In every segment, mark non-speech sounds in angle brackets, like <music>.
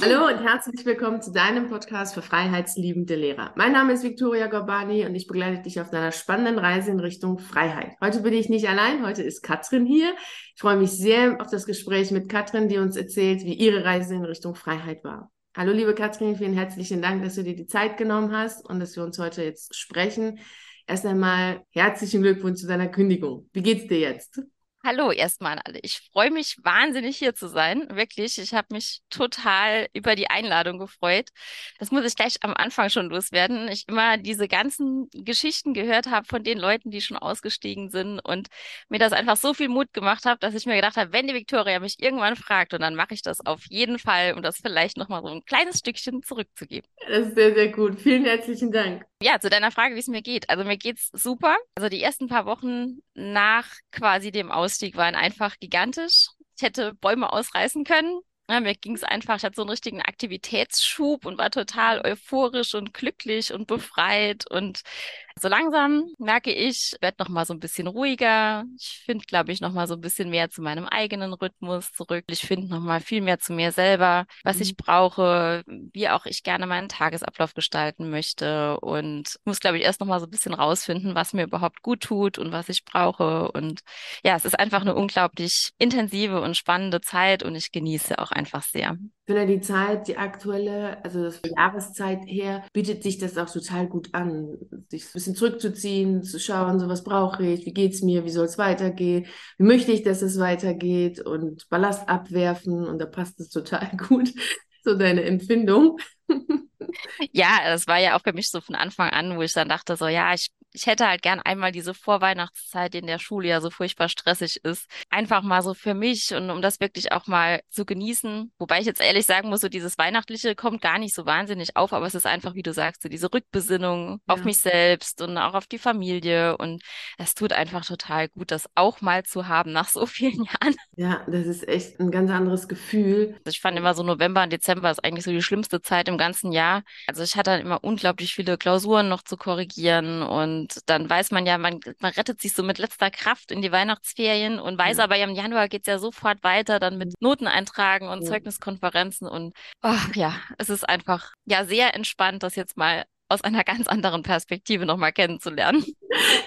Hallo und herzlich willkommen zu deinem Podcast für freiheitsliebende Lehrer. Mein Name ist Viktoria Gorbani und ich begleite dich auf deiner spannenden Reise in Richtung Freiheit. Heute bin ich nicht allein, heute ist Katrin hier. Ich freue mich sehr auf das Gespräch mit Katrin, die uns erzählt, wie ihre Reise in Richtung Freiheit war. Hallo liebe Katrin, vielen herzlichen Dank, dass du dir die Zeit genommen hast und dass wir uns heute jetzt sprechen. Erst einmal herzlichen Glückwunsch zu deiner Kündigung. Wie geht's dir jetzt? Hallo erstmal an alle. Ich freue mich wahnsinnig hier zu sein. Wirklich. Ich habe mich total über die Einladung gefreut. Das muss ich gleich am Anfang schon loswerden. Ich immer diese ganzen Geschichten gehört habe von den Leuten, die schon ausgestiegen sind und mir das einfach so viel Mut gemacht habe, dass ich mir gedacht habe, wenn die Viktoria mich irgendwann fragt, und dann mache ich das auf jeden Fall, um das vielleicht nochmal so ein kleines Stückchen zurückzugeben. Das ist sehr, sehr gut. Vielen herzlichen Dank. Ja, zu deiner Frage, wie es mir geht. Also mir geht's super. Also die ersten paar Wochen nach quasi dem Ausstieg waren einfach gigantisch. Ich hätte Bäume ausreißen können. Ja, mir ging es einfach, ich hatte so einen richtigen Aktivitätsschub und war total euphorisch und glücklich und befreit und so langsam merke ich, werde noch mal so ein bisschen ruhiger. Ich finde, glaube ich, noch mal so ein bisschen mehr zu meinem eigenen Rhythmus zurück. Ich finde noch mal viel mehr zu mir selber, was mhm. ich brauche, wie auch ich gerne meinen Tagesablauf gestalten möchte und muss, glaube ich, erst noch mal so ein bisschen rausfinden, was mir überhaupt gut tut und was ich brauche. Und ja, es ist einfach eine unglaublich intensive und spannende Zeit und ich genieße auch einfach sehr finde die Zeit, die aktuelle, also das Jahreszeit her, bietet sich das auch total gut an, sich ein bisschen zurückzuziehen, zu schauen, so was brauche ich, wie geht's mir, wie soll es weitergehen, wie möchte ich, dass es weitergeht und Ballast abwerfen und da passt es total <laughs> gut, so deine Empfindung. Ja, das war ja auch für mich so von Anfang an, wo ich dann dachte, so ja, ich ich hätte halt gern einmal diese Vorweihnachtszeit, die in der Schule ja so furchtbar stressig ist, einfach mal so für mich und um das wirklich auch mal zu genießen. Wobei ich jetzt ehrlich sagen muss, so dieses Weihnachtliche kommt gar nicht so wahnsinnig auf, aber es ist einfach, wie du sagst, so diese Rückbesinnung ja. auf mich selbst und auch auf die Familie und es tut einfach total gut, das auch mal zu haben nach so <laughs> vielen Jahren. Ja, das ist echt ein ganz anderes Gefühl. Also ich fand immer so November und Dezember ist eigentlich so die schlimmste Zeit im ganzen Jahr. Also ich hatte dann immer unglaublich viele Klausuren noch zu korrigieren und dann weiß man ja, man, man rettet sich so mit letzter Kraft in die Weihnachtsferien und weiß ja. aber ja, im Januar geht's ja sofort weiter, dann mit Noteneintragen und ja. Zeugniskonferenzen. Und oh, ja, es ist einfach ja sehr entspannt, das jetzt mal aus einer ganz anderen Perspektive nochmal kennenzulernen.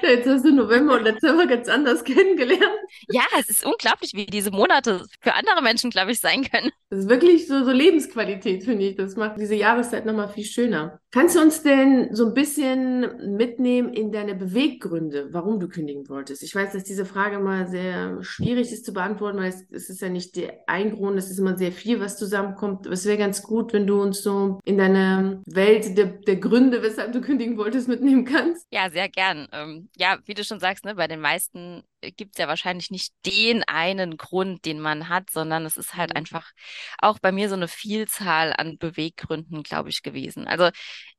Jetzt hast du November und Dezember ganz anders kennengelernt. Ja, es ist unglaublich, wie diese Monate für andere Menschen, glaube ich, sein können. Das ist wirklich so, so Lebensqualität, finde ich. Das macht diese Jahreszeit nochmal viel schöner. Kannst du uns denn so ein bisschen mitnehmen in deine Beweggründe, warum du kündigen wolltest? Ich weiß, dass diese Frage mal sehr schwierig ist zu beantworten, weil es, es ist ja nicht der ein Grund, es ist immer sehr viel, was zusammenkommt. Es wäre ganz gut, wenn du uns so in deine Welt der, der Gründe, weshalb du kündigen wolltest, mitnehmen kannst. Ja, sehr gern. Ähm, ja, wie du schon sagst, ne, bei den meisten gibt es ja wahrscheinlich nicht den einen Grund, den man hat, sondern es ist halt mhm. einfach auch bei mir so eine Vielzahl an Beweggründen, glaube ich, gewesen. Also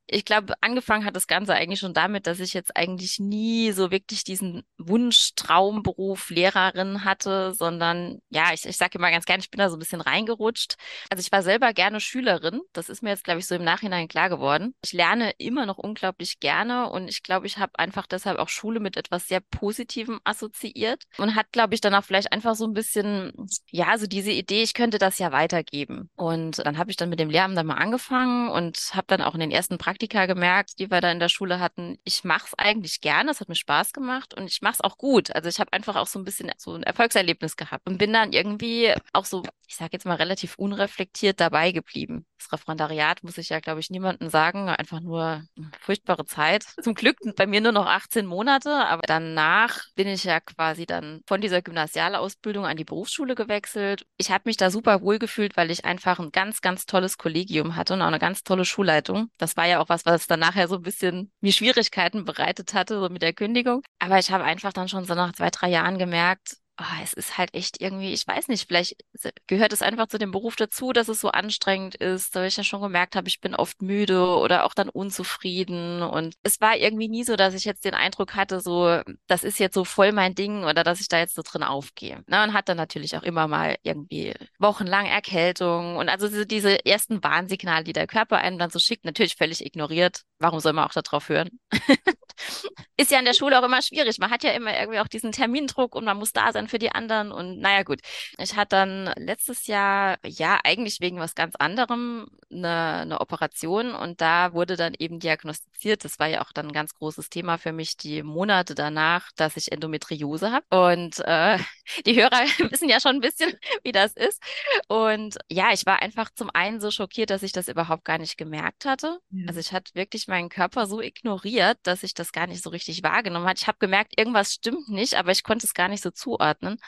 ich glaube, angefangen hat das Ganze eigentlich schon damit, dass ich jetzt eigentlich nie so wirklich diesen Wunsch, Traumberuf Lehrerin hatte, sondern ja, ich, ich sage immer ganz gerne, ich bin da so ein bisschen reingerutscht. Also ich war selber gerne Schülerin. Das ist mir jetzt, glaube ich, so im Nachhinein klar geworden. Ich lerne immer noch unglaublich gerne und ich glaube, ich habe einfach deshalb auch Schule mit etwas sehr Positivem assoziiert und hat, glaube ich, dann auch vielleicht einfach so ein bisschen, ja, so diese Idee, ich könnte das ja weitergeben. Und dann habe ich dann mit dem Lehramt dann mal angefangen und habe dann auch in den ersten Praktiken Praktika gemerkt, die wir da in der Schule hatten, ich mache es eigentlich gerne, es hat mir Spaß gemacht und ich mache es auch gut. Also ich habe einfach auch so ein bisschen so ein Erfolgserlebnis gehabt und bin dann irgendwie auch so, ich sage jetzt mal relativ unreflektiert dabei geblieben. Referendariat muss ich ja, glaube ich, niemandem sagen, einfach nur furchtbare Zeit. Zum Glück bei mir nur noch 18 Monate, aber danach bin ich ja quasi dann von dieser Gymnasialausbildung an die Berufsschule gewechselt. Ich habe mich da super wohl gefühlt, weil ich einfach ein ganz, ganz tolles Kollegium hatte und auch eine ganz tolle Schulleitung. Das war ja auch auch was, was dann nachher so ein bisschen mir Schwierigkeiten bereitet hatte, so mit der Kündigung. Aber ich habe einfach dann schon so nach zwei, drei Jahren gemerkt, oh, es ist halt echt irgendwie, ich weiß nicht, vielleicht gehört es einfach zu dem Beruf dazu, dass es so anstrengend ist, da ich ja schon gemerkt habe, ich bin oft müde oder auch dann unzufrieden. Und es war irgendwie nie so, dass ich jetzt den Eindruck hatte, so, das ist jetzt so voll mein Ding oder dass ich da jetzt so drin aufgehe. Na, und hat dann natürlich auch immer mal irgendwie wochenlang Erkältung und also diese, diese ersten Warnsignale, die der Körper einem dann so schickt, natürlich völlig ignoriert warum soll man auch darauf hören? <laughs> ist ja in der Schule auch immer schwierig. Man hat ja immer irgendwie auch diesen Termindruck und man muss da sein für die anderen. Und naja, gut. Ich hatte dann letztes Jahr, ja, eigentlich wegen was ganz anderem, eine, eine Operation und da wurde dann eben diagnostiziert. Das war ja auch dann ein ganz großes Thema für mich die Monate danach, dass ich Endometriose habe. Und äh, <laughs> die Hörer <laughs> wissen ja schon ein bisschen, wie das ist. Und ja, ich war einfach zum einen so schockiert, dass ich das überhaupt gar nicht gemerkt hatte. Ja. Also ich hatte wirklich meinen Körper so ignoriert, dass ich das gar nicht so richtig wahrgenommen hatte. Ich habe gemerkt, irgendwas stimmt nicht, aber ich konnte es gar nicht so zuordnen.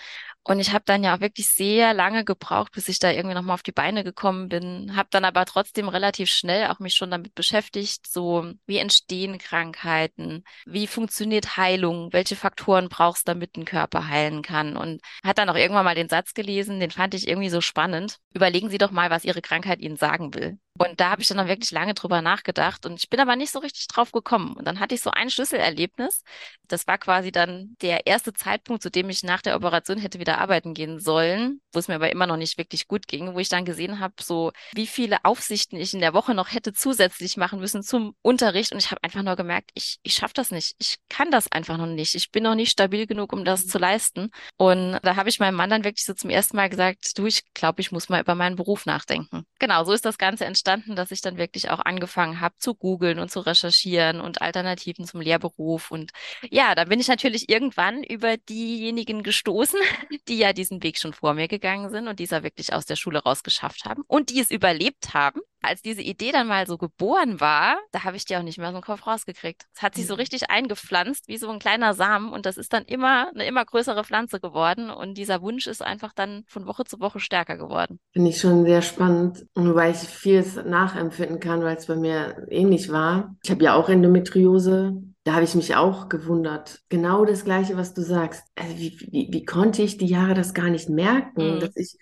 Und ich habe dann ja auch wirklich sehr lange gebraucht, bis ich da irgendwie nochmal auf die Beine gekommen bin. Habe dann aber trotzdem relativ schnell auch mich schon damit beschäftigt, so wie entstehen Krankheiten, wie funktioniert Heilung, welche Faktoren brauchst du, damit ein Körper heilen kann. Und hat dann auch irgendwann mal den Satz gelesen, den fand ich irgendwie so spannend. Überlegen Sie doch mal, was Ihre Krankheit Ihnen sagen will. Und da habe ich dann auch wirklich lange drüber nachgedacht und ich bin aber nicht so richtig drauf gekommen. Und dann hatte ich so ein Schlüsselerlebnis. Das war quasi dann der erste Zeitpunkt, zu dem ich nach der Operation hätte wieder arbeiten gehen sollen, wo es mir aber immer noch nicht wirklich gut ging, wo ich dann gesehen habe, so wie viele Aufsichten ich in der Woche noch hätte zusätzlich machen müssen zum Unterricht. Und ich habe einfach nur gemerkt, ich, ich schaffe das nicht. Ich kann das einfach noch nicht. Ich bin noch nicht stabil genug, um das zu leisten. Und da habe ich meinem Mann dann wirklich so zum ersten Mal gesagt, du, ich glaube, ich muss mal über meinen Beruf nachdenken. Genau, so ist das Ganze entstanden entstanden, dass ich dann wirklich auch angefangen habe zu googeln und zu recherchieren und Alternativen zum Lehrberuf. Und ja, da bin ich natürlich irgendwann über diejenigen gestoßen, <laughs> die ja diesen Weg schon vor mir gegangen sind und die es ja wirklich aus der Schule rausgeschafft haben und die es überlebt haben als diese Idee dann mal so geboren war, da habe ich die auch nicht mehr so einen Kopf rausgekriegt. Es hat sich so richtig eingepflanzt, wie so ein kleiner Samen und das ist dann immer eine immer größere Pflanze geworden und dieser Wunsch ist einfach dann von Woche zu Woche stärker geworden. Finde ich schon sehr spannend, weil ich vieles nachempfinden kann, weil es bei mir ähnlich war. Ich habe ja auch Endometriose. Da habe ich mich auch gewundert. Genau das Gleiche, was du sagst. Also wie, wie, wie konnte ich die Jahre das gar nicht merken, mhm. dass ich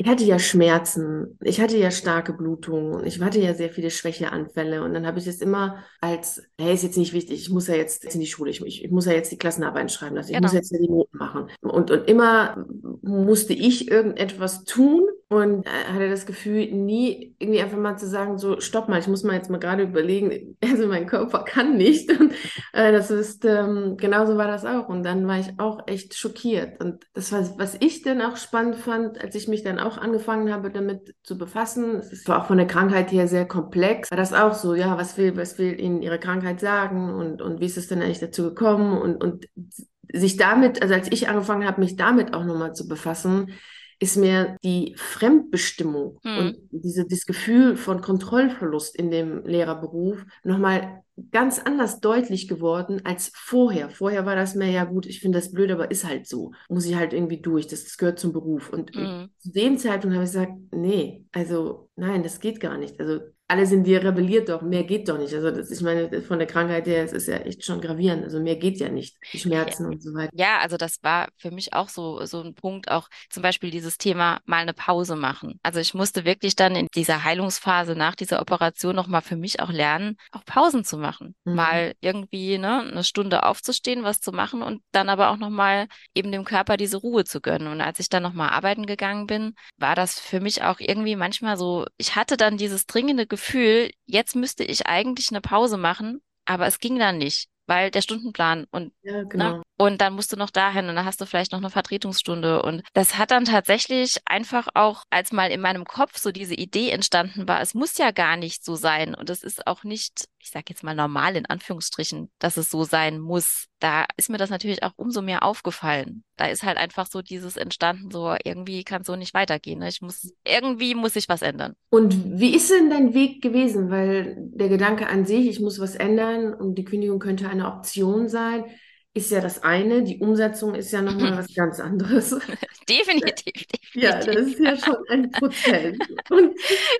ich hatte ja Schmerzen, ich hatte ja starke Blutungen, ich hatte ja sehr viele Schwächeanfälle und dann habe ich es immer als, hey, ist jetzt nicht wichtig, ich muss ja jetzt in die Schule, ich, ich muss ja jetzt die Klassenarbeit schreiben lassen, ich genau. muss jetzt ja die Noten machen. Und, und immer musste ich irgendetwas tun, und hatte das Gefühl, nie irgendwie einfach mal zu sagen, so, stopp mal, ich muss mal jetzt mal gerade überlegen, <laughs> also mein Körper kann nicht. Und äh, das ist, ähm, genauso war das auch. Und dann war ich auch echt schockiert. Und das war, was ich dann auch spannend fand, als ich mich dann auch angefangen habe, damit zu befassen, es war auch von der Krankheit her sehr komplex, war das auch so, ja, was will, was will Ihnen Ihre Krankheit sagen und, und wie ist es denn eigentlich dazu gekommen? Und, und sich damit, also als ich angefangen habe, mich damit auch nochmal zu befassen, ist mir die Fremdbestimmung hm. und diese, dieses Gefühl von Kontrollverlust in dem Lehrerberuf nochmal ganz anders deutlich geworden als vorher. Vorher war das mehr, ja gut, ich finde das blöd, aber ist halt so. Muss ich halt irgendwie durch, das, das gehört zum Beruf. Und hm. zu dem Zeitpunkt habe ich gesagt, nee, also nein, das geht gar nicht. Also alle sind wir rebelliert doch, mehr geht doch nicht. Also das, ich meine, von der Krankheit her, es ist ja echt schon gravierend. Also mehr geht ja nicht, die Schmerzen ja. und so weiter. Ja, also das war für mich auch so, so ein Punkt, auch zum Beispiel dieses Thema mal eine Pause machen. Also ich musste wirklich dann in dieser Heilungsphase nach dieser Operation nochmal für mich auch lernen, auch Pausen zu machen. Mhm. Mal irgendwie ne, eine Stunde aufzustehen, was zu machen und dann aber auch nochmal eben dem Körper diese Ruhe zu gönnen. Und als ich dann nochmal arbeiten gegangen bin, war das für mich auch irgendwie manchmal so, ich hatte dann dieses dringende Gefühl, Gefühl, jetzt müsste ich eigentlich eine Pause machen, aber es ging dann nicht, weil der Stundenplan und ja, ne, genau. ne, und dann musst du noch dahin und dann hast du vielleicht noch eine Vertretungsstunde. Und das hat dann tatsächlich einfach auch, als mal in meinem Kopf so diese Idee entstanden war, es muss ja gar nicht so sein. Und es ist auch nicht, ich sage jetzt mal normal in Anführungsstrichen, dass es so sein muss. Da ist mir das natürlich auch umso mehr aufgefallen. Da ist halt einfach so dieses entstanden, so irgendwie kann es so nicht weitergehen. Ne? Ich muss, irgendwie muss ich was ändern. Und wie ist denn dein Weg gewesen? Weil der Gedanke an sich, ich muss was ändern und die Kündigung könnte eine Option sein ist ja das eine, die Umsetzung ist ja nochmal was <laughs> ganz anderes. definitiv, <laughs> definitiv. Ja, das ist ja schon ein Prozess. Und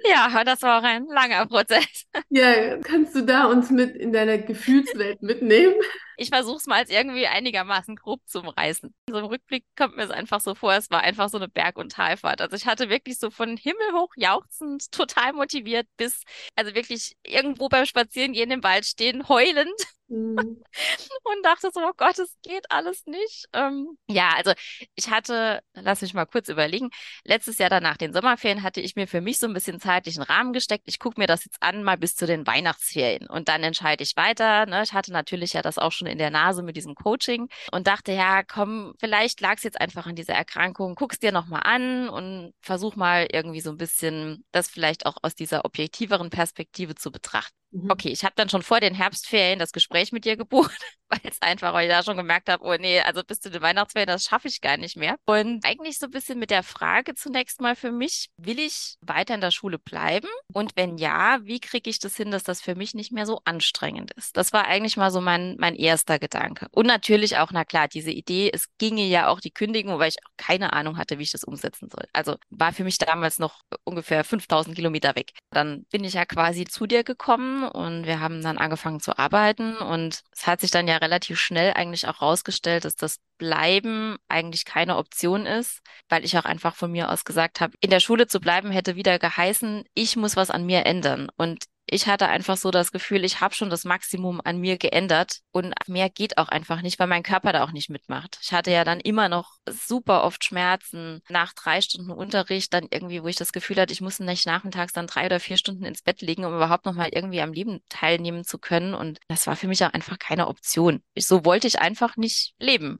ja, das war auch ein langer Prozess. Ja, kannst du da uns mit in deiner Gefühlswelt mitnehmen? Ich versuche es mal als irgendwie einigermaßen grob zu umreißen. So im Rückblick kommt mir es einfach so vor, es war einfach so eine Berg- und Talfahrt. Also ich hatte wirklich so von Himmel hoch jauchzend, total motiviert bis, also wirklich irgendwo beim Spazierengehen im Wald stehen, heulend Mhm. <laughs> und dachte so, oh Gott, es geht alles nicht. Ähm, ja, also ich hatte, lass mich mal kurz überlegen, letztes Jahr danach den Sommerferien hatte ich mir für mich so ein bisschen zeitlichen Rahmen gesteckt. Ich gucke mir das jetzt an, mal bis bis zu den Weihnachtsferien und dann entscheide ich weiter. Ne? Ich hatte natürlich ja das auch schon in der Nase mit diesem Coaching und dachte, ja, komm, vielleicht lag es jetzt einfach an dieser Erkrankung, guck's dir nochmal an und versuch mal irgendwie so ein bisschen das vielleicht auch aus dieser objektiveren Perspektive zu betrachten. Mhm. Okay, ich habe dann schon vor den Herbstferien das Gespräch mit dir gebucht, <laughs> weil es einfach, weil ich da schon gemerkt habe, oh nee, also bis zu den Weihnachtsferien, das schaffe ich gar nicht mehr. Und eigentlich so ein bisschen mit der Frage zunächst mal für mich, will ich weiter in der Schule bleiben? Und wenn ja, wie kriege ich das hin, dass das für mich nicht mehr so anstrengend ist? Das war eigentlich mal so mein, mein erster Gedanke. Und natürlich auch, na klar, diese Idee, es ginge ja auch die Kündigung, weil ich auch keine Ahnung hatte, wie ich das umsetzen soll. Also war für mich damals noch ungefähr 5000 Kilometer weg. Dann bin ich ja quasi zu dir gekommen und wir haben dann angefangen zu arbeiten und es hat sich dann ja relativ schnell eigentlich auch rausgestellt, dass das Bleiben eigentlich keine Option ist, weil ich auch einfach von mir aus gesagt habe, in der Schule zu bleiben hätte wieder geheißen, ich muss was an mir ändern und ich hatte einfach so das Gefühl, ich habe schon das Maximum an mir geändert und mehr geht auch einfach nicht, weil mein Körper da auch nicht mitmacht. Ich hatte ja dann immer noch super oft Schmerzen nach drei Stunden Unterricht, dann irgendwie, wo ich das Gefühl hatte, ich muss nicht nachmittags dann drei oder vier Stunden ins Bett liegen, um überhaupt noch mal irgendwie am Leben teilnehmen zu können. Und das war für mich auch einfach keine Option. Ich, so wollte ich einfach nicht leben.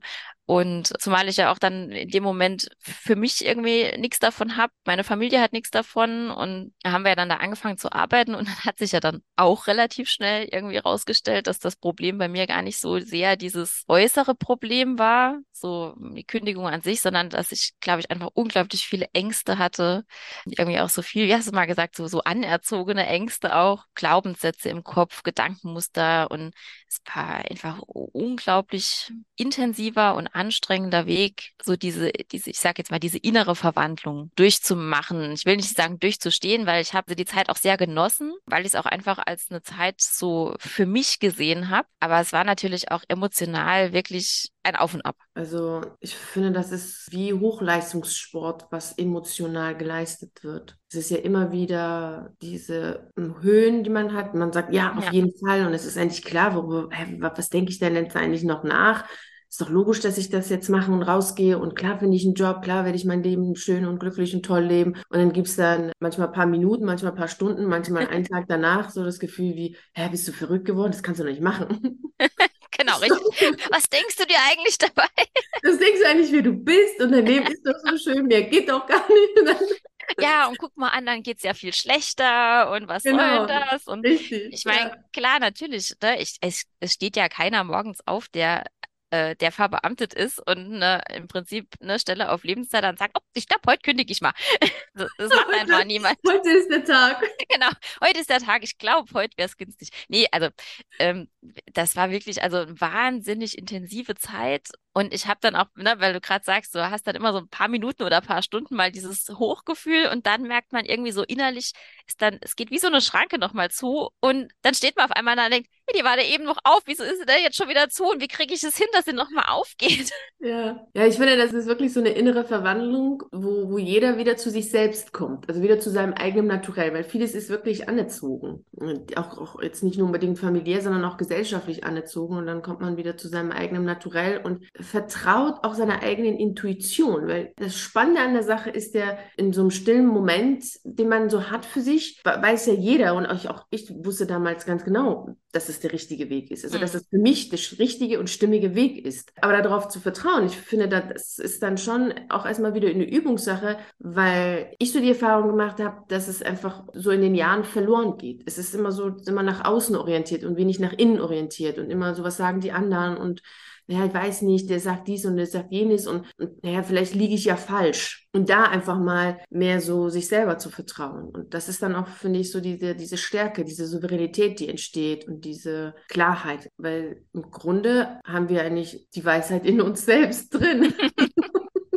Und zumal ich ja auch dann in dem Moment für mich irgendwie nichts davon habe, meine Familie hat nichts davon und haben wir ja dann da angefangen zu arbeiten und <laughs> dann hat sich ja dann auch relativ schnell irgendwie rausgestellt, dass das Problem bei mir gar nicht so sehr dieses äußere Problem war, so die Kündigung an sich, sondern dass ich, glaube ich, einfach unglaublich viele Ängste hatte, irgendwie auch so viel, wie hast du mal gesagt, so, so anerzogene Ängste auch, Glaubenssätze im Kopf, Gedankenmuster und es war einfach unglaublich intensiver und anstrengender Weg, so diese, diese, ich sage jetzt mal, diese innere Verwandlung durchzumachen. Ich will nicht sagen durchzustehen, weil ich habe die Zeit auch sehr genossen, weil ich es auch einfach als eine Zeit so für mich gesehen habe. Aber es war natürlich auch emotional wirklich ein Auf und Ab. Also ich finde, das ist wie Hochleistungssport, was emotional geleistet wird. Es ist ja immer wieder diese hm, Höhen, die man hat. Man sagt, ja, auf ja. jeden Fall. Und es ist eigentlich klar, worüber, was denke ich denn jetzt eigentlich noch nach? ist doch logisch, dass ich das jetzt mache und rausgehe. Und klar finde ich einen Job, klar werde ich mein Leben schön und glücklich und toll leben. Und dann gibt es dann manchmal ein paar Minuten, manchmal ein paar Stunden, manchmal einen <laughs> Tag danach so das Gefühl wie, hä, bist du verrückt geworden? Das kannst du doch nicht machen. <laughs> genau, richtig. Was denkst du dir eigentlich dabei? Das denkst du eigentlich, wie du bist und dein Leben ist doch so schön, mehr geht doch gar nicht. ja, und guck mal an, dann geht es ja viel schlechter und was genau, soll das? Und richtig, ich meine, ja. klar, natürlich, ne, ich, es, es steht ja keiner morgens auf, der äh, der verbeamtet ist und ne, im Prinzip eine Stelle auf Lebenszeit dann sagt, oh, ich glaube, heute kündige ich mal. <laughs> das, das macht heute, einfach niemand. <laughs> Heute ist der Tag. <laughs> genau, heute ist der Tag. Ich glaube, heute wäre es günstig. Nee, also ähm, das war wirklich also wahnsinnig intensive Zeit und ich habe dann auch, ne, weil du gerade sagst, du hast dann immer so ein paar Minuten oder ein paar Stunden mal dieses Hochgefühl und dann merkt man irgendwie so innerlich, ist dann, es geht wie so eine Schranke nochmal zu und dann steht man auf einmal da und denkt, hey, die war da eben noch auf, wieso ist sie da jetzt schon wieder zu und wie kriege ich es hin, dass sie nochmal aufgeht? <laughs> Ja. ja, ich finde, das ist wirklich so eine innere Verwandlung, wo, wo jeder wieder zu sich selbst kommt, also wieder zu seinem eigenen Naturell, weil vieles ist wirklich anerzogen. Auch, auch jetzt nicht nur unbedingt familiär, sondern auch gesellschaftlich anerzogen und dann kommt man wieder zu seinem eigenen Naturell und vertraut auch seiner eigenen Intuition, weil das Spannende an der Sache ist ja, in so einem stillen Moment, den man so hat für sich, weiß ja jeder und auch ich wusste damals ganz genau, dass es der richtige Weg ist. Also, mhm. dass es für mich der richtige und stimmige Weg ist. Aber darauf zu vertrauen, ich finde, das ist dann schon auch erstmal wieder eine Übungssache, weil ich so die Erfahrung gemacht habe, dass es einfach so in den Jahren verloren geht. Es ist immer so, immer nach außen orientiert und wenig nach innen orientiert und immer so, was sagen die anderen und ja, ich weiß nicht, der sagt dies und der sagt jenes und, und naja, vielleicht liege ich ja falsch. Und da einfach mal mehr so sich selber zu vertrauen. Und das ist dann auch, finde ich, so diese, diese Stärke, diese Souveränität, die entsteht und diese Klarheit. Weil im Grunde haben wir eigentlich die Weisheit in uns selbst drin. <laughs>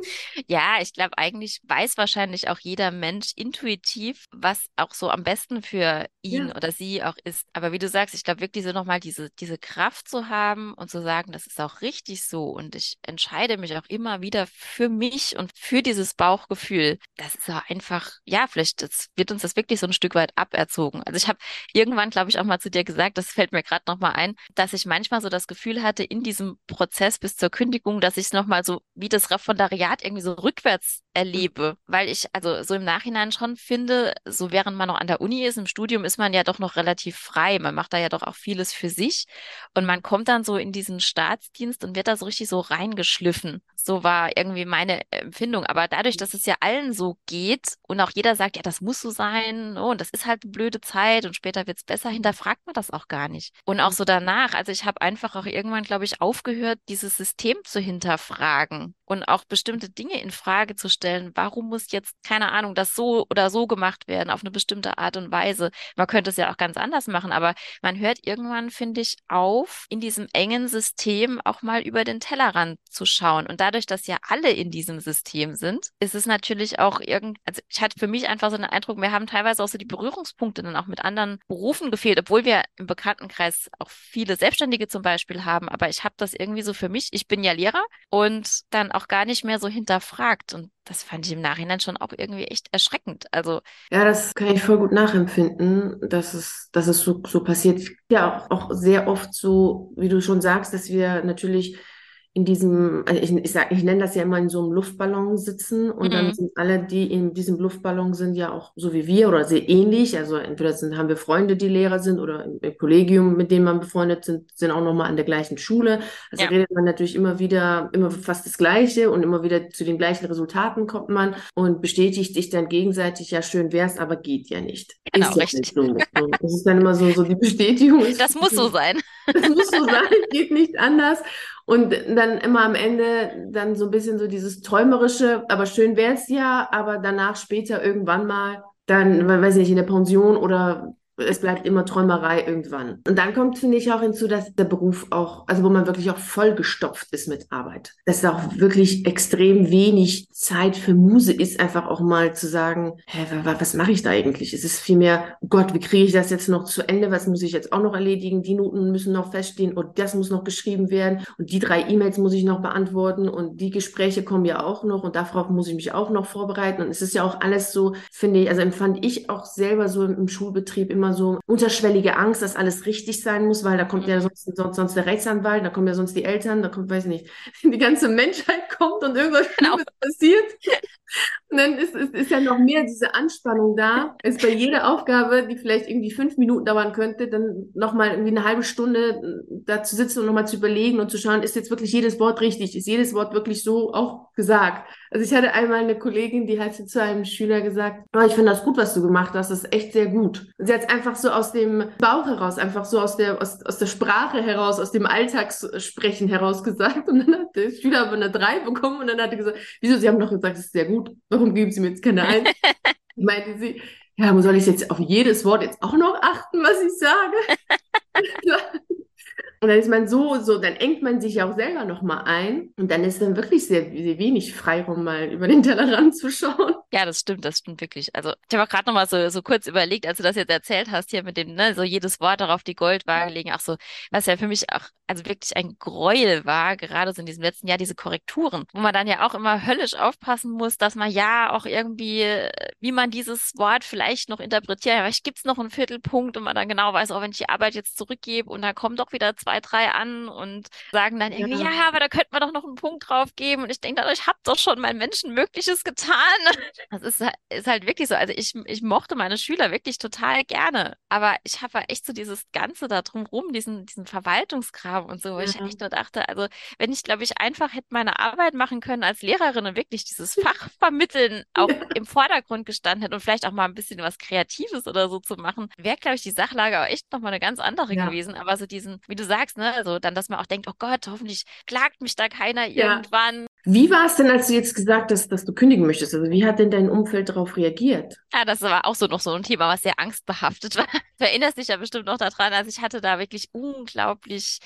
<laughs> Ja, ich glaube, eigentlich weiß wahrscheinlich auch jeder Mensch intuitiv, was auch so am besten für ihn ja. oder sie auch ist. Aber wie du sagst, ich glaube wirklich so nochmal diese, diese Kraft zu haben und zu sagen, das ist auch richtig so und ich entscheide mich auch immer wieder für mich und für dieses Bauchgefühl. Das ist auch einfach, ja, vielleicht das wird uns das wirklich so ein Stück weit aberzogen. Also ich habe irgendwann, glaube ich, auch mal zu dir gesagt, das fällt mir gerade nochmal ein, dass ich manchmal so das Gefühl hatte in diesem Prozess bis zur Kündigung, dass ich nochmal so wie das Referendariat irgendwie so rückwärts erlebe, weil ich also so im Nachhinein schon finde, so während man noch an der Uni ist, im Studium ist man ja doch noch relativ frei. Man macht da ja doch auch vieles für sich und man kommt dann so in diesen Staatsdienst und wird da so richtig so reingeschliffen. So war irgendwie meine Empfindung. Aber dadurch, dass es ja allen so geht und auch jeder sagt, ja, das muss so sein, oh, und das ist halt eine blöde Zeit und später wird es besser, hinterfragt man das auch gar nicht. Und auch so danach, also ich habe einfach auch irgendwann, glaube ich, aufgehört, dieses System zu hinterfragen und auch bestimmte Dinge in Frage zu stellen. Warum muss jetzt, keine Ahnung, das so oder so gemacht werden, auf eine bestimmte Art und Weise? Man könnte es ja auch ganz anders machen, aber man hört irgendwann, finde ich, auf, in diesem engen System auch mal über den Tellerrand zu schauen. Und dadurch, dass ja alle in diesem System sind, ist es natürlich auch irgend, also ich hatte für mich einfach so den Eindruck, wir haben teilweise auch so die Berührungspunkte dann auch mit anderen Berufen gefehlt, obwohl wir im Bekanntenkreis auch viele Selbstständige zum Beispiel haben. Aber ich habe das irgendwie so für mich, ich bin ja Lehrer und dann auch gar nicht mehr so hinterfragt. Und das fand ich im Nachhinein schon auch irgendwie echt erschreckend. Also ja, das kann ich voll gut nachempfinden, dass es, dass es so, so passiert. Ja, auch, auch sehr oft so, wie du schon sagst, dass wir natürlich in diesem, also ich, ich, sag, ich nenne das ja immer in so einem Luftballon sitzen und mhm. dann sind alle, die in diesem Luftballon sind, ja auch so wie wir oder sehr ähnlich. Also entweder sind, haben wir Freunde, die Lehrer sind oder im, Kollegium, mit denen man befreundet sind, sind auch nochmal an der gleichen Schule. Also ja. redet man natürlich immer wieder, immer fast das Gleiche und immer wieder zu den gleichen Resultaten kommt man und bestätigt sich dann gegenseitig, ja schön wär's, aber geht ja nicht. Genau, ist richtig. Ja so. Das ist dann immer so, so die <laughs> Bestätigung. Das muss so sein. Das muss so sein, geht nicht anders. Und dann immer am Ende dann so ein bisschen so dieses träumerische, aber schön wäre es ja, aber danach später irgendwann mal dann, weiß ich nicht, in der Pension oder es bleibt immer Träumerei irgendwann. Und dann kommt, finde ich, auch hinzu, dass der Beruf auch, also wo man wirklich auch vollgestopft ist mit Arbeit. Dass da auch wirklich extrem wenig Zeit für Muse ist, einfach auch mal zu sagen, hä, was mache ich da eigentlich? Es ist vielmehr, oh Gott, wie kriege ich das jetzt noch zu Ende? Was muss ich jetzt auch noch erledigen? Die Noten müssen noch feststehen und das muss noch geschrieben werden und die drei E-Mails muss ich noch beantworten und die Gespräche kommen ja auch noch und darauf muss ich mich auch noch vorbereiten. Und es ist ja auch alles so, finde ich, also empfand ich auch selber so im, im Schulbetrieb immer immer so unterschwellige Angst, dass alles richtig sein muss, weil da kommt ja mhm. sonst, sonst, sonst der Rechtsanwalt, da kommen ja sonst die Eltern, da kommt, weiß ich nicht, <laughs> die ganze Menschheit kommt und irgendwas genau. passiert. Und dann ist, ist, ist ja noch mehr diese Anspannung da, ist bei jeder Aufgabe, die vielleicht irgendwie fünf Minuten dauern könnte, dann nochmal irgendwie eine halbe Stunde da zu sitzen und nochmal zu überlegen und zu schauen, ist jetzt wirklich jedes Wort richtig? Ist jedes Wort wirklich so auch gesagt? Also ich hatte einmal eine Kollegin, die hat zu einem Schüler gesagt, oh, ich finde das gut, was du gemacht hast, das ist echt sehr gut. Und sie hat einfach so aus dem Bauch heraus, einfach so aus der, aus, aus der Sprache heraus, aus dem Alltagssprechen heraus gesagt. Und dann hat der Schüler aber eine drei bekommen und dann hat er gesagt, wieso, Sie haben doch gesagt, es ist sehr gut. Warum geben Sie mir jetzt keine Eins? <laughs> Meinte sie, ja, soll ich jetzt auf jedes Wort jetzt auch noch achten, was ich sage? <laughs> <laughs> Und dann ist man so, so, dann engt man sich ja auch selber nochmal ein. Und dann ist dann wirklich sehr, sehr wenig Freiraum, mal über den Tellerrand <laughs> zu schauen. Ja, das stimmt, das stimmt wirklich. Also ich habe auch gerade nochmal so, so kurz überlegt, als du das jetzt erzählt hast, hier mit dem, ne, so jedes Wort darauf die Goldwaage legen, ach so, was ja für mich auch, also wirklich ein Gräuel war, gerade so in diesem letzten Jahr, diese Korrekturen, wo man dann ja auch immer höllisch aufpassen muss, dass man ja auch irgendwie, wie man dieses Wort vielleicht noch interpretiert, vielleicht gibt's noch einen Viertelpunkt und man dann genau weiß, auch wenn ich die Arbeit jetzt zurückgebe und da kommen doch wieder zwei zwei, drei an und sagen dann irgendwie, ja, ja aber da könnte man doch noch einen Punkt drauf geben. Und ich denke dann, ich habe doch schon mein Menschenmögliches getan. <laughs> Das ist, ist halt wirklich so. Also ich, ich mochte meine Schüler wirklich total gerne. Aber ich habe echt so dieses Ganze da drumrum, diesen, diesen Verwaltungskram und so, wo ja. ich echt nur dachte, also wenn ich, glaube ich, einfach hätte meine Arbeit machen können als Lehrerin und wirklich dieses Fach vermitteln auch <laughs> im Vordergrund gestanden hätte und vielleicht auch mal ein bisschen was Kreatives oder so zu machen, wäre, glaube ich, die Sachlage auch echt nochmal eine ganz andere ja. gewesen. Aber so diesen, wie du sagst, sagst, ne? Also dann, dass man auch denkt, oh Gott, hoffentlich klagt mich da keiner ja. irgendwann. Wie war es denn, als du jetzt gesagt hast, dass du kündigen möchtest? Also wie hat denn dein Umfeld darauf reagiert? Ja, das war auch so noch so ein Thema, was sehr angstbehaftet <laughs> war. Du erinnerst dich ja bestimmt noch daran, also ich hatte da wirklich unglaublich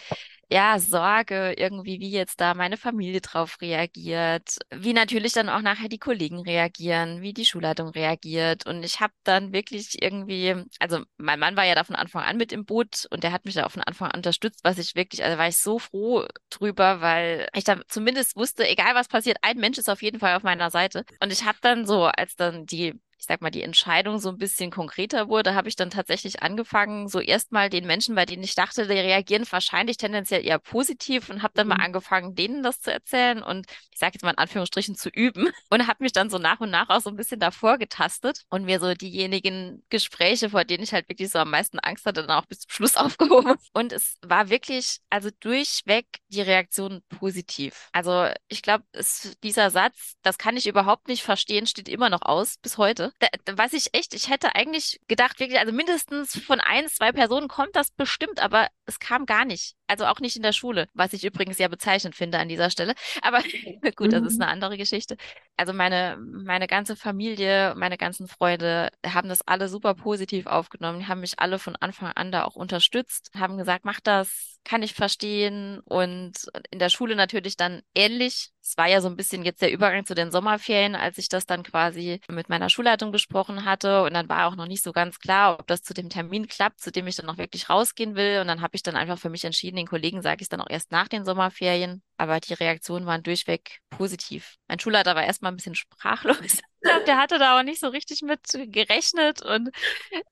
ja, Sorge irgendwie, wie jetzt da meine Familie drauf reagiert, wie natürlich dann auch nachher die Kollegen reagieren, wie die Schulleitung reagiert. Und ich habe dann wirklich irgendwie, also mein Mann war ja da von Anfang an mit im Boot und der hat mich da von Anfang an unterstützt, was ich wirklich, also war ich so froh drüber, weil ich da zumindest wusste, egal was passiert, ein Mensch ist auf jeden Fall auf meiner Seite. Und ich habe dann so, als dann die ich sag mal, die Entscheidung so ein bisschen konkreter wurde, habe ich dann tatsächlich angefangen, so erstmal den Menschen, bei denen ich dachte, die reagieren wahrscheinlich tendenziell eher positiv und habe dann mhm. mal angefangen, denen das zu erzählen und ich sage jetzt mal in Anführungsstrichen zu üben <laughs> und habe mich dann so nach und nach auch so ein bisschen davor getastet und mir so diejenigen Gespräche, vor denen ich halt wirklich so am meisten Angst hatte, dann auch bis zum Schluss <laughs> aufgehoben. Und es war wirklich, also durchweg die Reaktion positiv. Also ich glaube, dieser Satz, das kann ich überhaupt nicht verstehen, steht immer noch aus bis heute. Da, was ich echt, ich hätte eigentlich gedacht, wirklich, also mindestens von ein, zwei Personen kommt das bestimmt, aber es kam gar nicht. Also auch nicht in der Schule, was ich übrigens sehr bezeichnend finde an dieser Stelle. <laughs> Aber <laughs> gut, das ist mhm. eine andere Geschichte. Also meine, meine ganze Familie, meine ganzen Freunde haben das alle super positiv aufgenommen, haben mich alle von Anfang an da auch unterstützt, haben gesagt, mach das, kann ich verstehen. Und in der Schule natürlich dann ähnlich. Es war ja so ein bisschen jetzt der Übergang zu den Sommerferien, als ich das dann quasi mit meiner Schulleitung besprochen hatte. Und dann war auch noch nicht so ganz klar, ob das zu dem Termin klappt, zu dem ich dann auch wirklich rausgehen will. Und dann habe ich dann einfach für mich entschieden, den Kollegen sage ich dann auch erst nach den Sommerferien. Aber die Reaktionen waren durchweg positiv. Mein Schulleiter war erstmal ein bisschen sprachlos. <laughs> der hatte da auch nicht so richtig mit gerechnet und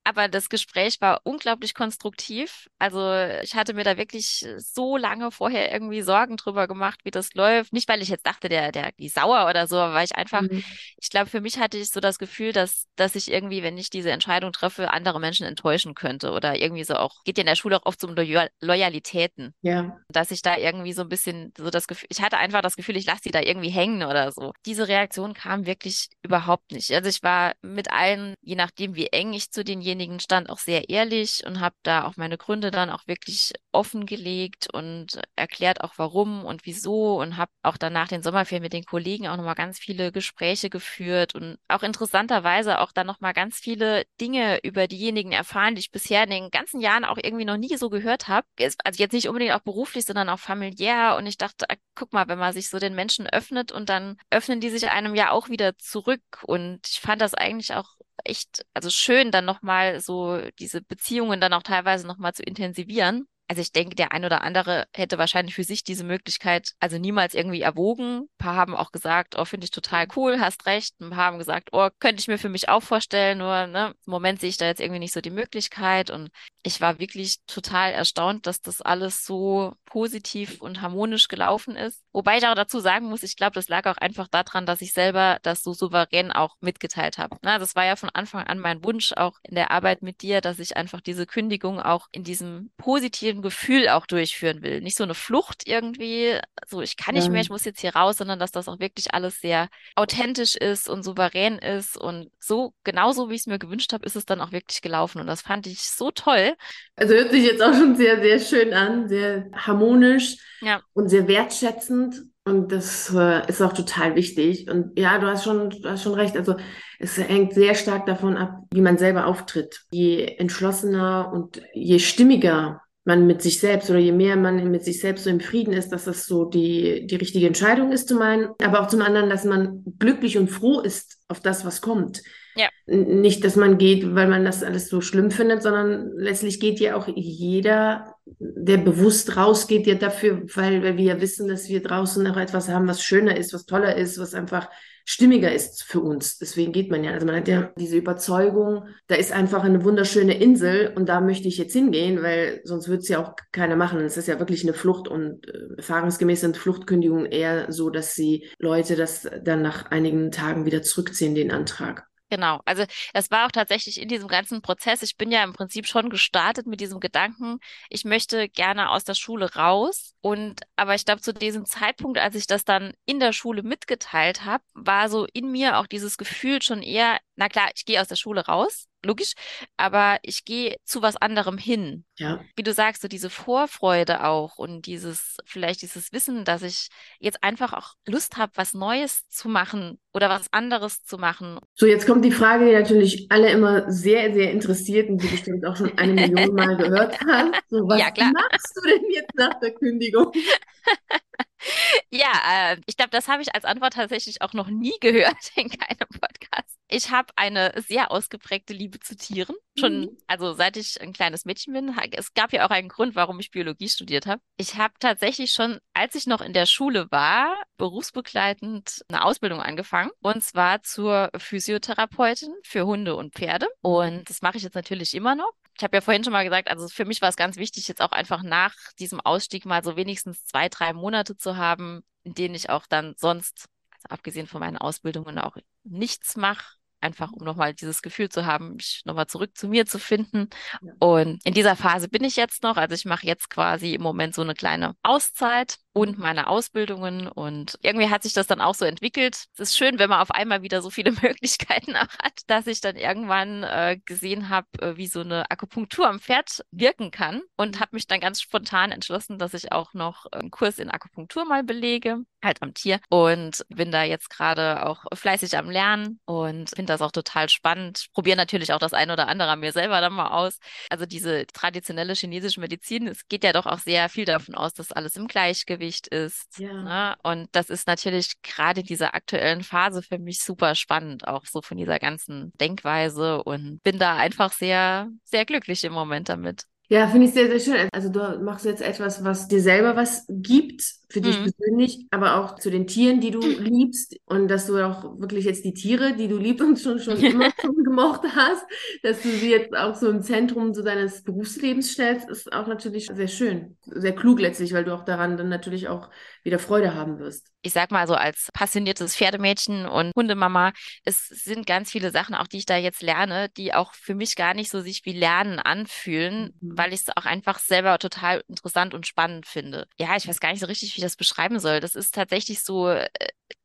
aber das Gespräch war unglaublich konstruktiv. Also ich hatte mir da wirklich so lange vorher irgendwie Sorgen drüber gemacht, wie das läuft. Nicht, weil ich jetzt dachte, der, der, die sauer oder so, aber weil ich einfach, mhm. ich glaube, für mich hatte ich so das Gefühl, dass, dass ich irgendwie, wenn ich diese Entscheidung treffe, andere Menschen enttäuschen könnte oder irgendwie so auch, geht ja in der Schule auch oft so um Loyal Loyalitäten. Ja. Dass ich da irgendwie so ein bisschen so das Gefühl, ich hatte einfach das Gefühl, ich lasse sie da irgendwie hängen oder so. Diese Reaktion kam wirklich überhaupt nicht. Also ich war mit allen, je nachdem wie eng ich zu denjenigen stand, auch sehr ehrlich und habe da auch meine Gründe dann auch wirklich offengelegt und erklärt auch warum und wieso und habe auch danach den Sommerferien mit den Kollegen auch nochmal ganz viele Gespräche geführt und auch interessanterweise auch dann nochmal ganz viele Dinge über diejenigen erfahren, die ich bisher in den ganzen Jahren auch irgendwie noch nie so gehört habe. Also jetzt nicht unbedingt auch beruflich, sondern auch familiär und ich dachte, ah, guck mal, wenn man sich so den Menschen öffnet und dann öffnen die sich einem ja auch wieder zurück und ich fand das eigentlich auch echt, also schön, dann nochmal so diese Beziehungen dann auch teilweise nochmal zu intensivieren. Also ich denke, der ein oder andere hätte wahrscheinlich für sich diese Möglichkeit also niemals irgendwie erwogen. Ein paar haben auch gesagt, oh, finde ich total cool, hast recht. Ein paar haben gesagt, oh, könnte ich mir für mich auch vorstellen, nur ne, im Moment sehe ich da jetzt irgendwie nicht so die Möglichkeit. Und ich war wirklich total erstaunt, dass das alles so positiv und harmonisch gelaufen ist. Wobei ich auch dazu sagen muss, ich glaube, das lag auch einfach daran, dass ich selber das so souverän auch mitgeteilt habe. Na, das war ja von Anfang an mein Wunsch, auch in der Arbeit mit dir, dass ich einfach diese Kündigung auch in diesem positiven Gefühl auch durchführen will. Nicht so eine Flucht irgendwie, so ich kann nicht mehr, ich muss jetzt hier raus, sondern dass das auch wirklich alles sehr authentisch ist und souverän ist und so, genauso wie ich es mir gewünscht habe, ist es dann auch wirklich gelaufen und das fand ich so toll. Also hört sich jetzt auch schon sehr, sehr schön an, sehr harmonisch ja. und sehr wertschätzend und das äh, ist auch total wichtig. Und ja, du hast schon, du hast schon recht. Also es hängt sehr stark davon ab, wie man selber auftritt. Je entschlossener und je stimmiger man mit sich selbst oder je mehr man mit sich selbst so im Frieden ist, dass das so die, die richtige Entscheidung ist zum einen, aber auch zum anderen, dass man glücklich und froh ist auf das, was kommt. Ja. Nicht, dass man geht, weil man das alles so schlimm findet, sondern letztlich geht ja auch jeder, der bewusst rausgeht, ja dafür, weil, weil wir ja wissen, dass wir draußen noch etwas haben, was schöner ist, was toller ist, was einfach stimmiger ist für uns. Deswegen geht man ja. Also man hat ja diese Überzeugung, da ist einfach eine wunderschöne Insel und da möchte ich jetzt hingehen, weil sonst würde es ja auch keiner machen. Es ist ja wirklich eine Flucht und äh, erfahrungsgemäß sind Fluchtkündigungen eher so, dass sie Leute das dann nach einigen Tagen wieder zurückziehen, den Antrag. Genau, also das war auch tatsächlich in diesem ganzen Prozess. Ich bin ja im Prinzip schon gestartet mit diesem Gedanken, ich möchte gerne aus der Schule raus. Und aber ich glaube, zu diesem Zeitpunkt, als ich das dann in der Schule mitgeteilt habe, war so in mir auch dieses Gefühl schon eher, na klar, ich gehe aus der Schule raus, logisch, aber ich gehe zu was anderem hin. Ja. Wie du sagst, so diese Vorfreude auch und dieses, vielleicht dieses Wissen, dass ich jetzt einfach auch Lust habe, was Neues zu machen oder was anderes zu machen. So, jetzt kommt die Frage, die natürlich alle immer sehr, sehr interessiert und die bestimmt auch schon eine Million Mal <laughs> gehört haben. So, was ja, machst du denn jetzt nach der Kündigung? <laughs> ja, äh, ich glaube, das habe ich als Antwort tatsächlich auch noch nie gehört in keinem Podcast. Ich habe eine sehr ausgeprägte Liebe zu Tieren. Schon, Mhm. also seit ich ein kleines Mädchen bin, es gab ja auch einen Grund, warum ich Biologie studiert habe. Ich habe tatsächlich schon, als ich noch in der Schule war, berufsbegleitend eine Ausbildung angefangen. Und zwar zur Physiotherapeutin für Hunde und Pferde. Und das mache ich jetzt natürlich immer noch. Ich habe ja vorhin schon mal gesagt, also für mich war es ganz wichtig, jetzt auch einfach nach diesem Ausstieg mal so wenigstens zwei, drei Monate zu haben, in denen ich auch dann sonst, abgesehen von meinen Ausbildungen, auch nichts mache. Einfach um nochmal dieses Gefühl zu haben, mich nochmal zurück zu mir zu finden. Ja. Und in dieser Phase bin ich jetzt noch. Also ich mache jetzt quasi im Moment so eine kleine Auszeit und meine Ausbildungen. Und irgendwie hat sich das dann auch so entwickelt. Es ist schön, wenn man auf einmal wieder so viele <laughs> Möglichkeiten auch hat, dass ich dann irgendwann äh, gesehen habe, äh, wie so eine Akupunktur am Pferd wirken kann. Und habe mich dann ganz spontan entschlossen, dass ich auch noch einen Kurs in Akupunktur mal belege, halt am Tier. Und bin da jetzt gerade auch fleißig am Lernen und finde das auch total spannend. Probiere natürlich auch das eine oder andere an mir selber dann mal aus. Also diese traditionelle chinesische Medizin, es geht ja doch auch sehr viel davon aus, dass alles im Gleichgewicht ist. Ja. Ne? Und das ist natürlich gerade in dieser aktuellen Phase für mich super spannend, auch so von dieser ganzen Denkweise und bin da einfach sehr, sehr glücklich im Moment damit. Ja, finde ich sehr, sehr schön. Also du machst jetzt etwas, was dir selber was gibt, für dich Mhm. persönlich, aber auch zu den Tieren, die du <clears throat> liebst und dass du auch wirklich jetzt die Tiere, die du liebst und schon, schon immer <laughs> schon gemocht hast, dass du sie jetzt auch so im Zentrum so deines Berufslebens stellst, ist auch natürlich sehr schön. Sehr klug letztlich, weil du auch daran dann natürlich auch wieder Freude haben wirst. ich sag mal so als passioniertes Pferdemädchen und Hundemama, es sind ganz viele Sachen, auch die ich da jetzt lerne, die auch für mich gar nicht so sich wie Lernen anfühlen, Mhm. weil ich es auch einfach selber total interessant und spannend finde. Ja, ich weiß gar nicht so richtig, wie ich das beschreiben soll. Das ist tatsächlich so, äh,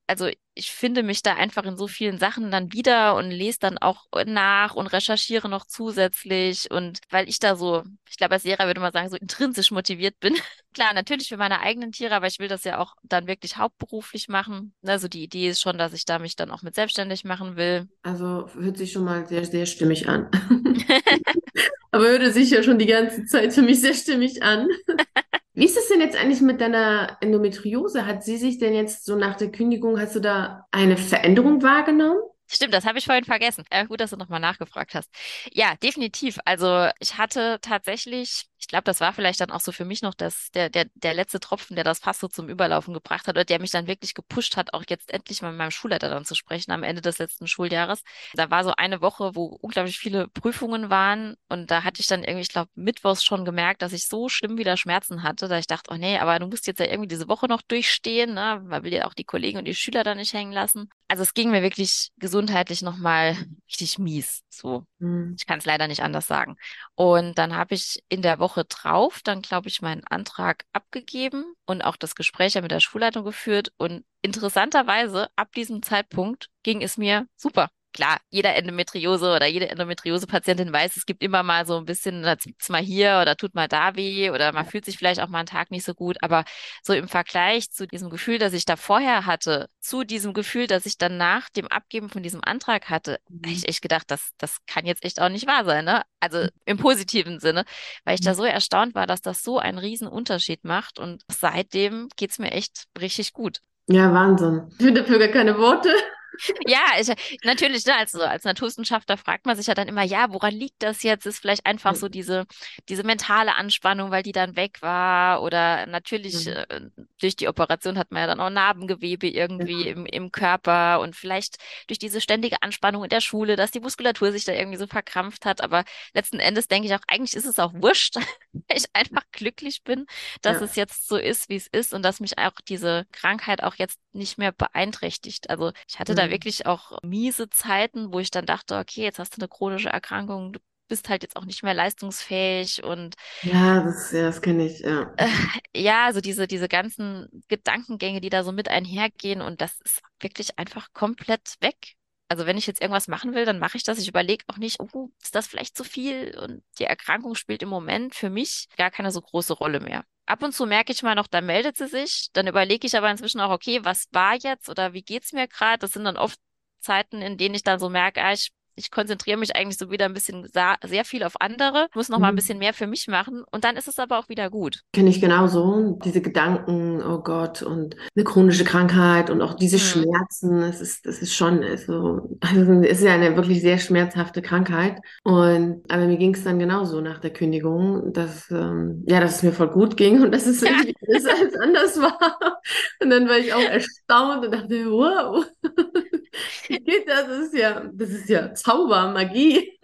also ich finde mich da einfach in so vielen Sachen dann wieder und lese dann auch nach und recherchiere noch zusätzlich. Und weil ich da so, ich glaube, als Lehrer würde man sagen, so intrinsisch motiviert bin. <laughs> Klar, natürlich für meine eigenen Tiere, aber ich will das ja auch dann wirklich hauptberuflich machen. Also die Idee ist schon, dass ich da mich dann auch mit selbstständig machen will. Also hört sich schon mal sehr, sehr stimmig an. <laughs> <laughs> Aber hörte sich ja schon die ganze Zeit für mich sehr stimmig an. Wie ist es denn jetzt eigentlich mit deiner Endometriose? Hat sie sich denn jetzt so nach der Kündigung, hast du da eine Veränderung wahrgenommen? Stimmt, das habe ich vorhin vergessen. Äh, gut, dass du nochmal nachgefragt hast. Ja, definitiv. Also ich hatte tatsächlich, ich glaube, das war vielleicht dann auch so für mich noch das, der, der, der letzte Tropfen, der das Fass so zum Überlaufen gebracht hat oder der mich dann wirklich gepusht hat, auch jetzt endlich mal mit meinem Schulleiter dann zu sprechen am Ende des letzten Schuljahres. Da war so eine Woche, wo unglaublich viele Prüfungen waren und da hatte ich dann irgendwie, ich glaube, mittwochs schon gemerkt, dass ich so schlimm wieder Schmerzen hatte, da ich dachte, oh nee, aber du musst jetzt ja irgendwie diese Woche noch durchstehen, ne? Man will ja auch die Kollegen und die Schüler da nicht hängen lassen. Also es ging mir wirklich gesundheitlich nochmal richtig mies. So, Hm. ich kann es leider nicht anders sagen. Und dann habe ich in der Woche drauf dann, glaube ich, meinen Antrag abgegeben und auch das Gespräch ja mit der Schulleitung geführt. Und interessanterweise, ab diesem Zeitpunkt ging es mir super. Klar, jeder Endometriose oder jede Endometriose-Patientin weiß, es gibt immer mal so ein bisschen, da zieht's mal hier oder tut mal da weh oder man fühlt sich vielleicht auch mal einen Tag nicht so gut. Aber so im Vergleich zu diesem Gefühl, das ich da vorher hatte, zu diesem Gefühl, das ich dann nach dem Abgeben von diesem Antrag hatte, habe ich echt gedacht, das, das kann jetzt echt auch nicht wahr sein, ne? Also im positiven Sinne, weil ich da so erstaunt war, dass das so einen riesen Unterschied macht. Und seitdem geht's mir echt richtig gut. Ja, Wahnsinn. Ich finde dafür gar keine Worte. Ja, ich, natürlich, ne, als, als Naturwissenschaftler fragt man sich ja dann immer, ja, woran liegt das jetzt? Ist vielleicht einfach so diese, diese mentale Anspannung, weil die dann weg war oder natürlich Mhm. äh, durch die Operation hat man ja dann auch Narbengewebe irgendwie Ja. im, im Körper und vielleicht durch diese ständige Anspannung in der Schule, dass die Muskulatur sich da irgendwie so verkrampft hat. Aber letzten Endes denke ich auch, eigentlich ist es auch wurscht, <laughs> weil ich einfach glücklich bin, dass Ja. es jetzt so ist, wie es ist und dass mich auch diese Krankheit auch jetzt nicht mehr beeinträchtigt. Also ich hatte da wirklich auch miese Zeiten, wo ich dann dachte, okay, jetzt hast du eine chronische Erkrankung, du bist halt jetzt auch nicht mehr leistungsfähig und Ja, das, ja, das kenne ich, ja. äh, <laughs> ja, also diese, diese ganzen Gedankengänge, die da so mit einhergehen und das ist wirklich einfach komplett weg. Also wenn ich jetzt irgendwas machen will, dann mache ich das. Ich überlege auch nicht, oh, ist das vielleicht zu viel? Und die Erkrankung spielt im Moment für mich gar keine so große Rolle mehr. Ab und zu merke ich mal noch, da meldet sie sich. Dann überlege ich aber inzwischen auch, okay, was war jetzt oder wie geht's mir gerade? Das sind dann oft Zeiten, in denen ich dann so merke, ah, ich Ich konzentriere mich eigentlich so wieder ein bisschen sehr viel auf andere, muss noch mal ein mhm. bisschen mehr für mich machen und dann ist es aber auch wieder gut. Kenne ich genauso. Diese Gedanken, oh Gott, und eine chronische Krankheit und auch diese mhm. Schmerzen, es ist, das ist schon, also, also es ist ja eine wirklich sehr schmerzhafte Krankheit. Und aber mir ging es dann genauso nach der Kündigung, dass ähm, ja, dass es mir voll gut ging und dass es irgendwie besser als anders war. Und dann war ich auch erstaunt und dachte, wow, <laughs> das? Ist ja, das ist ja Zauber, Magie.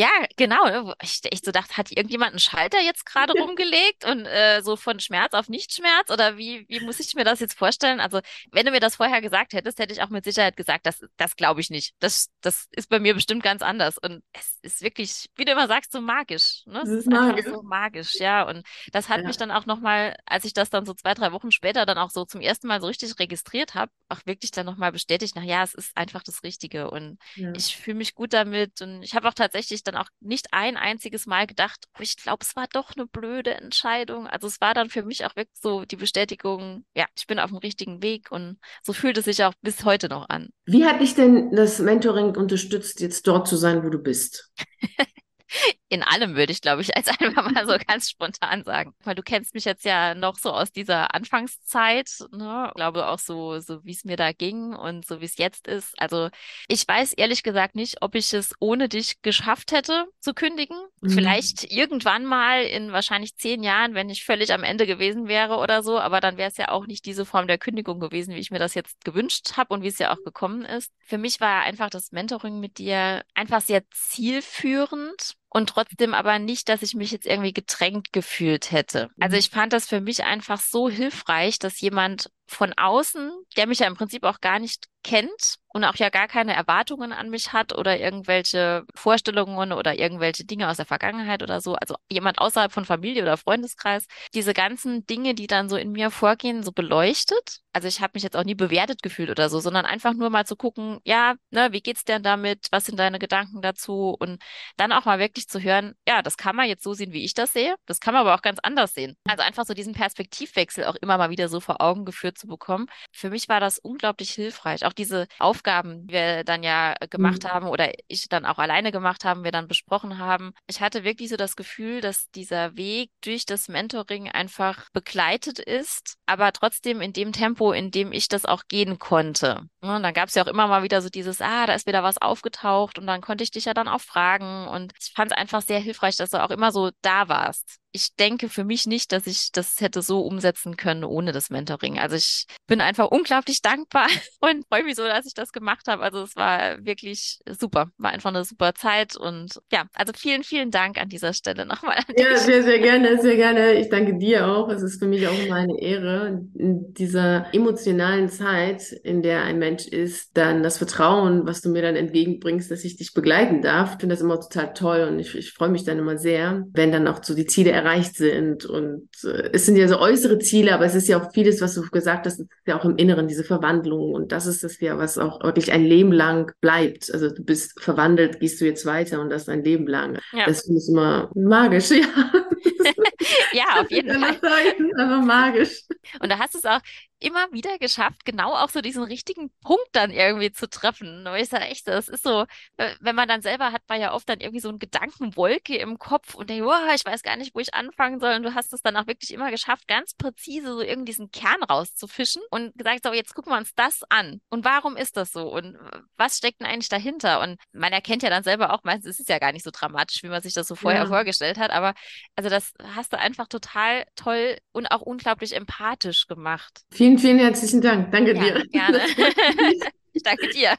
Ja, genau. Ne, ich echt so dachte, hat irgendjemand einen Schalter jetzt gerade <laughs> rumgelegt und äh, so von Schmerz auf Nichtschmerz? Oder wie, wie muss ich mir das jetzt vorstellen? Also, wenn du mir das vorher gesagt hättest, hätte ich auch mit Sicherheit gesagt, das, das glaube ich nicht. Das, das ist bei mir bestimmt ganz anders. Und es ist wirklich, wie du immer sagst, so magisch. Ne? Es ist, ist magisch. so magisch, ja. Und das hat ja. mich dann auch nochmal, als ich das dann so zwei, drei Wochen später dann auch so zum ersten Mal so richtig registriert habe, auch wirklich dann nochmal bestätigt, na ja, es ist einfach das Richtige. Und ja. ich fühle mich gut damit. Und ich habe auch tatsächlich dann auch nicht ein einziges Mal gedacht, oh, ich glaube, es war doch eine blöde Entscheidung. Also es war dann für mich auch wirklich so die Bestätigung, ja, ich bin auf dem richtigen Weg und so fühlt es sich auch bis heute noch an. Wie hat dich denn das Mentoring unterstützt, jetzt dort zu sein, wo du bist? <laughs> in allem würde ich, glaube ich, als <laughs> einfach mal so ganz spontan sagen. Weil du kennst mich jetzt ja noch so aus dieser Anfangszeit, ne? Ich glaube auch so, so wie es mir da ging und so wie es jetzt ist. Also ich weiß ehrlich gesagt nicht, ob ich es ohne dich geschafft hätte zu kündigen. Mhm. Vielleicht irgendwann mal in wahrscheinlich zehn Jahren, wenn ich völlig am Ende gewesen wäre oder so. Aber dann wäre es ja auch nicht diese Form der Kündigung gewesen, wie ich mir das jetzt gewünscht habe und wie es ja auch gekommen ist. Für mich war einfach das Mentoring mit dir einfach sehr zielführend und trotzdem aber nicht, dass ich mich jetzt irgendwie gedrängt gefühlt hätte. Also mhm. ich fand das für mich einfach so hilfreich, dass jemand von außen, der mich ja im Prinzip auch gar nicht kennt und auch ja gar keine Erwartungen an mich hat oder irgendwelche Vorstellungen oder irgendwelche Dinge aus der Vergangenheit oder so, also jemand außerhalb von Familie oder Freundeskreis, diese ganzen Dinge, die dann so in mir vorgehen, so beleuchtet. Also ich habe mich jetzt auch nie bewertet gefühlt oder so, sondern einfach nur mal zu gucken, ja, ne, wie geht's denn damit? Was sind deine Gedanken dazu? Und dann auch mal wirklich zu hören, ja, das kann man jetzt so sehen, wie ich das sehe. Das kann man aber auch ganz anders sehen. Also einfach so diesen Perspektivwechsel auch immer mal wieder so vor Augen geführt zu bekommen. Für mich war das unglaublich hilfreich. Auch diese Aufgaben, die wir dann ja gemacht mhm. haben oder ich dann auch alleine gemacht haben, wir dann besprochen haben. Ich hatte wirklich so das Gefühl, dass dieser Weg durch das Mentoring einfach begleitet ist, aber trotzdem in dem Tempo, in dem ich das auch gehen konnte. Und dann gab es ja auch immer mal wieder so dieses, ah, da ist wieder was aufgetaucht und dann konnte ich dich ja dann auch fragen. Und ich fand es einfach sehr hilfreich, dass du auch immer so da warst ich denke für mich nicht, dass ich das hätte so umsetzen können ohne das Mentoring. Also ich bin einfach unglaublich dankbar <laughs> und freue mich so, dass ich das gemacht habe. Also es war wirklich super, war einfach eine super Zeit und ja, also vielen, vielen Dank an dieser Stelle nochmal. Ja, sehr, sehr gerne, sehr gerne. Ich danke dir auch. Es ist für mich auch immer eine Ehre, in dieser emotionalen Zeit, in der ein Mensch ist, dann das Vertrauen, was du mir dann entgegenbringst, dass ich dich begleiten darf. Ich finde das immer total toll und ich, ich freue mich dann immer sehr, wenn dann auch so die Ziele erreicht sind. Und äh, es sind ja so äußere Ziele, aber es ist ja auch vieles, was du gesagt hast, ist ja auch im Inneren, diese Verwandlung. Und das ist das ja, was auch wirklich ein Leben lang bleibt. Also du bist verwandelt, gehst du jetzt weiter und das ein Leben lang. Ja. Das finde ich immer magisch, <laughs> ja. <laughs> ja, auf jeden Fall. Einfach magisch. Und da hast du es auch immer wieder geschafft, genau auch so diesen richtigen Punkt dann irgendwie zu treffen. Und ich sage echt, das ist so, wenn man dann selber hat, war ja oft dann irgendwie so eine Gedankenwolke im Kopf und denkt, oh, ich weiß gar nicht, wo ich anfangen soll. Und du hast es dann auch wirklich immer geschafft, ganz präzise so irgendwie diesen Kern rauszufischen und gesagt, so, jetzt gucken wir uns das an. Und warum ist das so? Und was steckt denn eigentlich dahinter? Und man erkennt ja dann selber auch, meistens ist es ja gar nicht so dramatisch, wie man sich das so vorher ja. vorgestellt hat. Aber also das hast du einfach total toll und auch unglaublich empathisch gemacht. Vielen Vielen, vielen herzlichen Dank. Danke ja, dir. Gerne. <laughs> ich danke dir.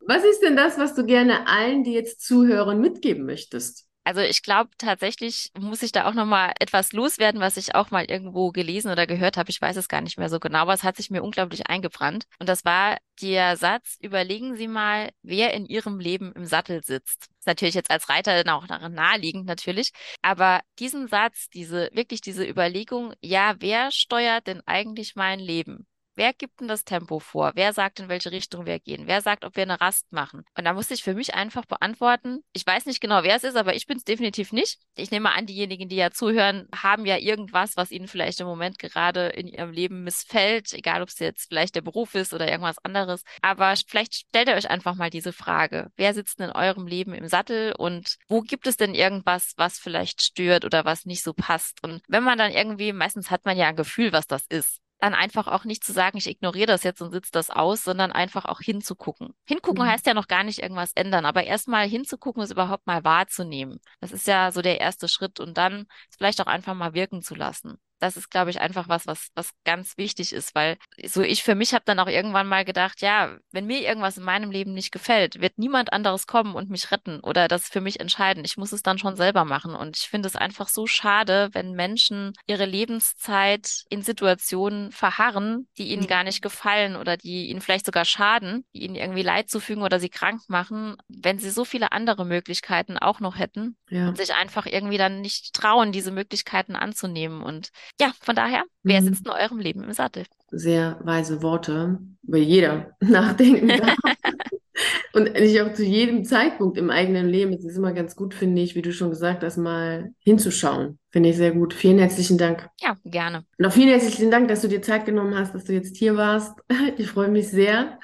Was ist denn das, was du gerne allen, die jetzt zuhören, mitgeben möchtest? Also ich glaube tatsächlich muss ich da auch noch mal etwas loswerden, was ich auch mal irgendwo gelesen oder gehört habe. Ich weiß es gar nicht mehr so genau, aber es hat sich mir unglaublich eingebrannt. Und das war der Satz: Überlegen Sie mal, wer in Ihrem Leben im Sattel sitzt. Ist natürlich jetzt als Reiter auch naheliegend natürlich, aber diesen Satz, diese wirklich diese Überlegung, ja, wer steuert denn eigentlich mein Leben? Wer gibt denn das Tempo vor? Wer sagt, in welche Richtung wir gehen? Wer sagt, ob wir eine Rast machen? Und da musste ich für mich einfach beantworten. Ich weiß nicht genau, wer es ist, aber ich bin es definitiv nicht. Ich nehme an, diejenigen, die ja zuhören, haben ja irgendwas, was ihnen vielleicht im Moment gerade in ihrem Leben missfällt, egal ob es jetzt vielleicht der Beruf ist oder irgendwas anderes. Aber vielleicht stellt ihr euch einfach mal diese Frage. Wer sitzt denn in eurem Leben im Sattel und wo gibt es denn irgendwas, was vielleicht stört oder was nicht so passt? Und wenn man dann irgendwie, meistens hat man ja ein Gefühl, was das ist dann einfach auch nicht zu sagen, ich ignoriere das jetzt und sitze das aus, sondern einfach auch hinzugucken. Hingucken mhm. heißt ja noch gar nicht irgendwas ändern, aber erstmal hinzugucken, es überhaupt mal wahrzunehmen. Das ist ja so der erste Schritt und dann vielleicht auch einfach mal wirken zu lassen das ist, glaube ich, einfach was, was, was ganz wichtig ist, weil so ich für mich habe dann auch irgendwann mal gedacht, ja, wenn mir irgendwas in meinem Leben nicht gefällt, wird niemand anderes kommen und mich retten oder das für mich entscheiden. Ich muss es dann schon selber machen. Und ich finde es einfach so schade, wenn Menschen ihre Lebenszeit in Situationen verharren, die ihnen gar nicht gefallen oder die ihnen vielleicht sogar schaden, die ihnen irgendwie Leid zufügen oder sie krank machen, wenn sie so viele andere Möglichkeiten auch noch hätten ja. und sich einfach irgendwie dann nicht trauen, diese Möglichkeiten anzunehmen. Und ja, von daher, wer mhm. sitzt in eurem Leben im Sattel? Sehr weise Worte, weil jeder <laughs> nachdenken <laughs> darf. Und nicht auch zu jedem Zeitpunkt im eigenen Leben. Es ist immer ganz gut, finde ich, wie du schon gesagt hast, mal hinzuschauen. Finde ich sehr gut. Vielen herzlichen Dank. Ja, gerne. Und auch vielen herzlichen Dank, dass du dir Zeit genommen hast, dass du jetzt hier warst. <laughs> Ich freue mich sehr.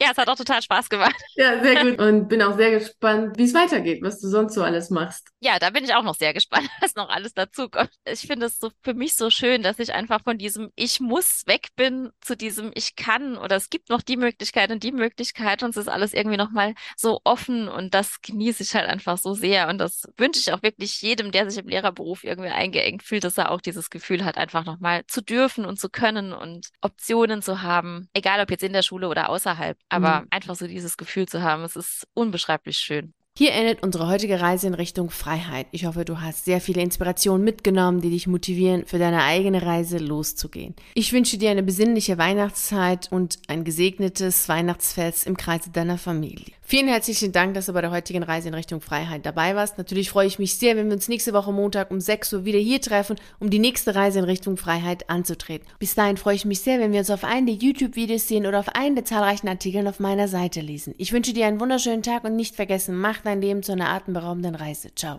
Ja, es hat auch total Spaß gemacht. Ja, sehr gut. Und bin auch sehr gespannt, wie es weitergeht, was du sonst so alles machst. Ja, da bin ich auch noch sehr gespannt, <laughs> was noch alles dazu kommt. Ich finde es so für mich so schön, dass ich einfach von diesem Ich muss weg bin zu diesem Ich kann oder es gibt noch die Möglichkeit und die Möglichkeit und es ist alles irgendwie nochmal so offen und das genieße ich halt einfach so sehr und das wünsche ich auch wirklich jedem, der sich im Lehrerberuf irgendwie eingeengt fühlt, dass er auch dieses Gefühl hat, einfach nochmal zu dürfen und zu können und Optionen zu haben, egal ob jetzt in der Schule oder außerhalb, aber mhm. einfach so dieses Gefühl zu haben, es ist unbeschreiblich schön. Hier endet unsere heutige Reise in Richtung Freiheit. Ich hoffe, du hast sehr viele Inspirationen mitgenommen, die dich motivieren, für deine eigene Reise loszugehen. Ich wünsche dir eine besinnliche Weihnachtszeit und ein gesegnetes Weihnachtsfest im Kreise deiner Familie. Vielen herzlichen Dank, dass du bei der heutigen Reise in Richtung Freiheit dabei warst. Natürlich freue ich mich sehr, wenn wir uns nächste Woche Montag um 6 Uhr wieder hier treffen, um die nächste Reise in Richtung Freiheit anzutreten. Bis dahin freue ich mich sehr, wenn wir uns auf einen der YouTube-Videos sehen oder auf einen der zahlreichen Artikeln auf meiner Seite lesen. Ich wünsche dir einen wunderschönen Tag und nicht vergessen, mach dein Leben zu einer atemberaubenden Reise. Ciao.